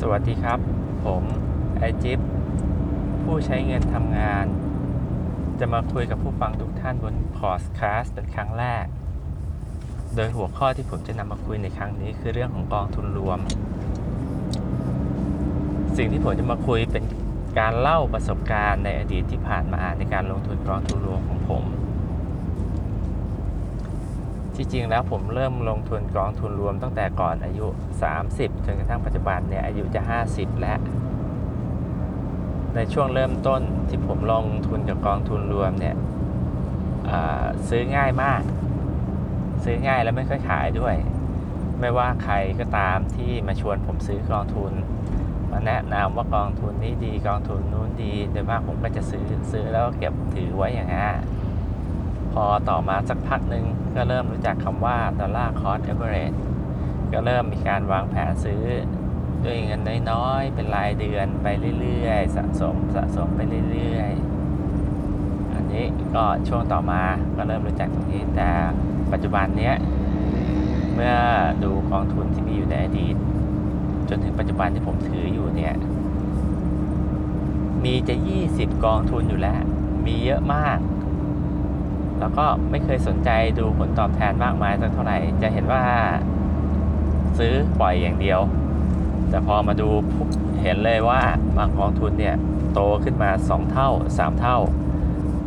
สวัสดีครับ ผมไอจิ๊บผู้ใช้เงินทำงาน จะมาคุยกับผู้ฟังทุกท่านบนพอดแคสต์เป็นครั้งแรก โดยหัวข้อที่ผมจะนำมาคุยในครั้งนี้คือเรื่องของกองทุนรวม สิ่งที่ผมจะมาคุยเป็นการเล่าประสบการณ์ในอดีตที่ผ่านมาในการลงทุนกองทุนรวมของผม ที่จริงแล้วผมเริ่มลงทุนกองทุนรวมตั้งแต่ก่อนอายุ 30 จนกระทั่งปัจจุบันเนี่ยอายุจะ 50 แล้ว ในช่วงเริ่มต้นที่ผมลงทุนกับกองทุนรวมเนี่ยซื้อง่ายมาก ซื้อง่ายแล้วไม่ค่อยขายด้วย ไม่ว่าใครก็ตามที่มาชวนผมซื้อกองทุนมาแนะนำว่ากองทุนนี้ดีกองทุนนู้นดีโดยมากผมก็จะซื้อซื้อแล้วก็เก็บถือไว้อย่างนั้ พอต่อมาสักพักหนึ่งก็เริ่มรู้จักคำว่าดอลลาร์คอ s เอเวอเรจก็เริ่มมีการวางแผนซื้อ ด้วยเงินน้อยๆ เป็นรายเดือนไปเรื่อยๆ สะสมสะสมไปเรื่อยๆ อันนี้ก็ช่วงต่อมาก็เริ่มรู้จักตรงนี้แต่ปัจจุบันเนี้ยเมื่อดูกองทุนที่มีอยู่ในอดีต จนถึงปัจจุบันที่ผมถืออยู่เนี่ยมีจะ 20 กองทุนอยู่แล้ว มีเยอะมาก แล้วก็ไม่เคยสนใจดูผลตอบแทนมากมายสักเท่าไหร่จะเห็นว่าซื้อปล่อยอย่างเดียว แต่พอมาดูเห็นเลยว่าบางกองทุนเนี่ยโตขึ้นมา 2 เท่า 3 เท่า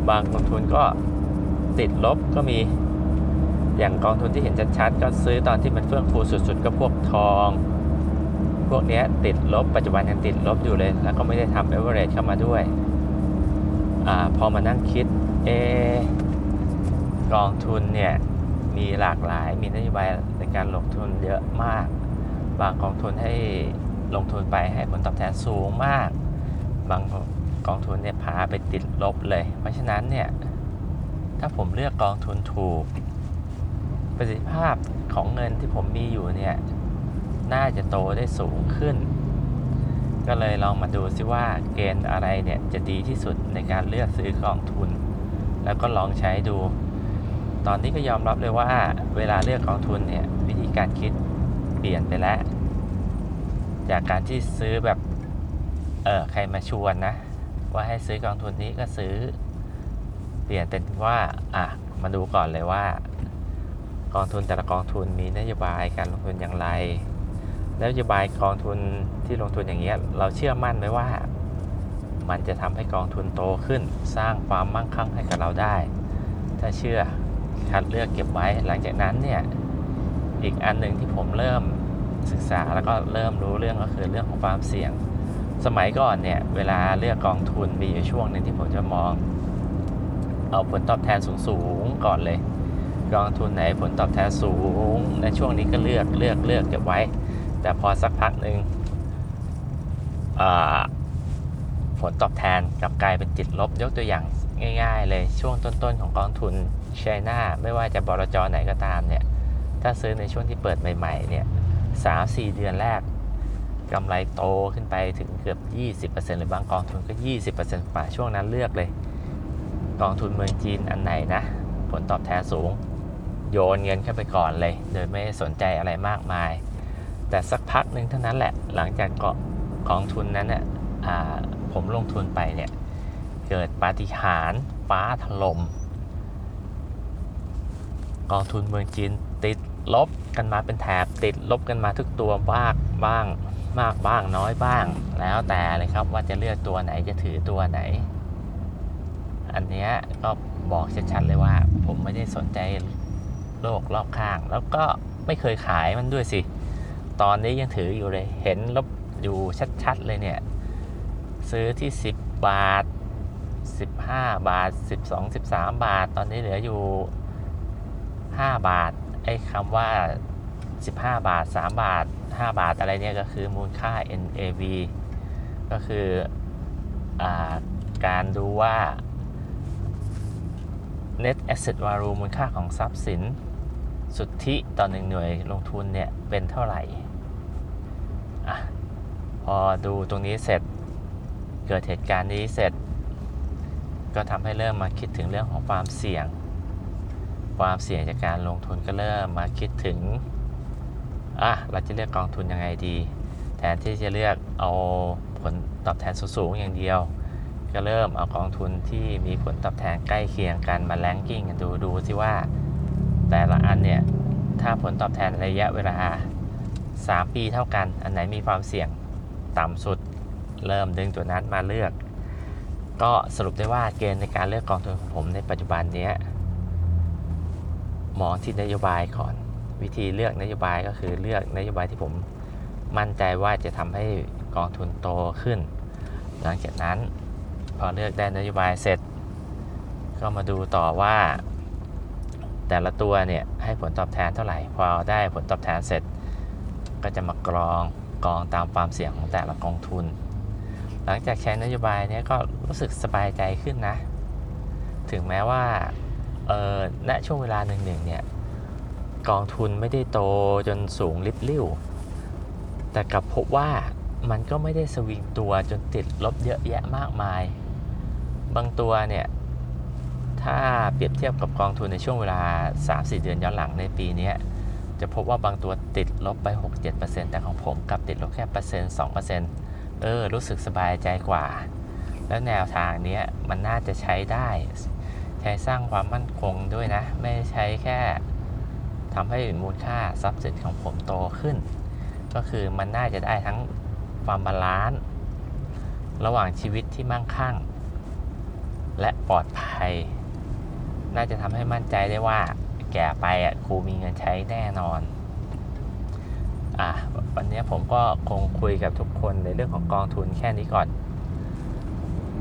บางกองทุนก็ติดลบก็มีอย่างกองทุนที่เห็นชัดๆก็ซื้อตอนที่มันเฟื่องฟูสุด ๆ ก็พวกทอง พวกเนี้ยติดลบปัจจุบันยังติดลบอยู่เลย แล้วก็ไม่ได้ทำเอเวอเรจเข้ามาด้วยอาพอมานั่งคิดเอ กองทุนเนี่ยมีหลากหลายมีนโยบายในการลงทุนเยอะมาก บางกองทุนให้ลงทุนไปให้ผลตอบแทนสูงมาก บางกองทุนเนี่ยพาไปติดลบเลย เพราะฉะนั้นเนี่ยถ้าผมเลือกกองทุนถูก ประสิทธิภาพของเงินที่ผมมีอยู่เนี่ยน่าจะโตได้สูงขึ้น ก็เลยลองมาดูซิว่าเกณฑ์อะไรเนี่ยจะดีที่สุดในการเลือกซื้อกองทุน แล้วก็ลองใช้ดู ตอนนี้ก็ยอมรับเลยว่าเวลาเลือกกองทุนเนี่ยวิธีการคิดเปลี่ยนไปแล้ว จากการที่ซื้อแบบเออใครมาชวนนะ ว่าให้ซื้อกองทุนนี้ก็ซื้อ เปลี่ยนเป็นว่าอะมาดูก่อนเลยว่า กองทุนแต่ละกองทุนมีนโยบายการลงทุนอย่างไรแล้วนโยบายกองทุนที่ลงทุนอย่างเงี้ยเราเชื่อมั่นไหมว่า มันจะทำให้กองทุนโตขึ้น สร้างความมั่งคั่งให้กับเราได้ ถ้าเชื่อ คัดเลือกเก็บไว้ หลังจากนั้นเนี่ย อีกอันหนึ่งที่ผมเริ่มศึกษาแล้วก็เริ่มรู้เรื่องก็คือเรื่องของความเสี่ยง สมัยก่อนเนี่ย เวลาเลือกกองทุนมีอยู่ช่วงหนึ่งที่ผมจะมอง เอาผลตอบแทนสูงๆก่อนเลย กองทุนไหนผลตอบแทนสูง ในช่วงนี้ก็เลือกเลือกเลือกเก็บไว้ แต่พอสักพักหนึ่งผลตอบแทนกลับกลายเป็นติดลบยกตัวอย่าง ง่ายๆเลยช่วงต้นๆของกองทุนไชน่าไม่ว่าจะบลจไหนก็ตามเนี่ย ถ้าซื้อในช่วงที่เปิดใหม่ๆเนี่ยสามสี่เดือนแรกกำไรโตขึ้นไปถึงเกือบ 20%หรือบางกองทุนก็ 20%กว่าช่วงนั้นเลือกเลย กองทุนเมืองจีนอันไหนนะ ผลตอบแทนสูง โยนเงินเข้าไปก่อนเลย โดยไม่สนใจอะไรมากมาย แต่สักพักหนึ่งเท่านั้นแหละหลังจากเกาะกองทุนนั้นเนี่ยผมลงทุนไปเนี่ย เกิดปาฏิหาริย์ฟ้าถล่มกองทุนเมืองจีนติดลบกันมาเป็นแถบติดลบกันมาทุกตัวบ้างบ้างมากบ้างน้อยบ้าง แล้วแต่เลยครับว่าจะเลือกตัวไหนจะถือตัวไหน อันนี้ก็บอกชัดๆเลยว่า ผมไม่ได้สนใจโลกรอบข้าง แล้วก็ไม่เคยขายมันด้วยสิ ตอนนี้ยังถืออยู่เลย เห็นลบอยู่ชัดๆเลยเนี่ย ซื้อที่ 10 บาท 15 บาท 12 13 บาท ตอนนี้เหลืออยู่ 5 บาท ไอ้คำว่า 15 บาท 3 บาท 5 บาทอะไรเนี่ยก็คือมูลค่า NAV ก็คืออการดูว่า net asset value มูลค่าของทรัพย์สิน สุทธิต่อหนึ่งหน่วยลงทุนเนี่ยเป็นเท่าไหร่อะพอดูตรงนี้เสร็จ เกิดเหตุการณ์นี้เสร็จ ก็ทำให้เริ่มมาคิดถึงเรื่องของความเสี่ยง ความเสี่ยงจากการลงทุนก็เริ่มมาคิดถึงอะเราจะเลือกกองทุนยังไงดี แทนที่จะเลือกเอาผลตอบแทนสูงๆอย่างเดียว ก็เริ่มเอากองทุนที่มีผลตอบแทนใกล้เคียงกันมาแลนกิ้งกันดูดูที่ว่า แต่ละอันเนี่ย ถ้าผลตอบแทนระยะเวลา 3 ปีเท่ากัน อันไหนมีความเสี่ยงต่ำสุด เริ่มดึงตัวนั้นมาเลือก ก็สรุปได้ว่าเกณฑ์ในการเลือกกองทุนของผมในปัจจุบันนี้มองที่นโยบายก่อน วิธีเลือกนโยบายก็คือเลือกนโยบายที่ผมมั่นใจว่าจะทำให้กองทุนโตขึ้น หลังจากนั้นพอเลือกได้นโยบายเสร็จ ก็มาดูต่อว่า แต่ละตัวเนี่ยให้ผลตอบแทนเท่าไหร่ พอได้ผลตอบแทนเสร็จ ก็จะมากรองกองตามความเสี่ยงของแต่ละกองทุน หลังจากใช้นโยบายนี้ก็รู้สึกสบายใจขึ้นนะ ถึงแม้ว่าเออณช่วงเวลาหนึ่งหนึ่งเนี่ย กองทุนไม่ได้โตจนสูงลิบลิ่ว แต่กลับพบว่ามันก็ไม่ได้สวิงตัวจนติดลบเยอะแยะมากมาย บางตัวเนี่ย ถ้าเปรียบเทียบกับกองทุนในช่วงเวลา 3-4 เดือนย้อนหลังในปีนี้จะพบว่าบางตัวติดลบไป 6-7%แต่ของผมกลับติดลบแค่เปอร์เซ็นต์2%เเออ รู้สึกสบายใจกว่า แล้วแนวทางเนี้ยมันน่าจะใช้ได้ ใช้สร้างความมั่นคงด้วยนะ ไม่ใช่แค่ทำให้มูลค่าทรัพย์สินของผมโตขึ้น ก็คือมันน่าจะได้ทั้งความ balance ระหว่างชีวิตที่มั่งคั่ง และปลอดภัย น่าจะทำให้มั่นใจได้ว่าแก่ไปอะกูมีเงินใช้แน่นอน อะวันนี้ผมก็คงคุยกับทุกคนในเรื่องของกองทุนแค่นี้ก่อน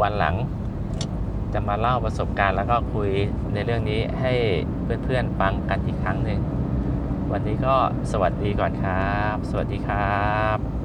วันหลังจะมาเล่าประสบการณ์แล้วก็คุยในเรื่องนี้ให้เพื่อนๆฟังกันอีกครั้งหนึ่ง วันนี้ก็สวัสดีก่อนครับ สวัสดีครับ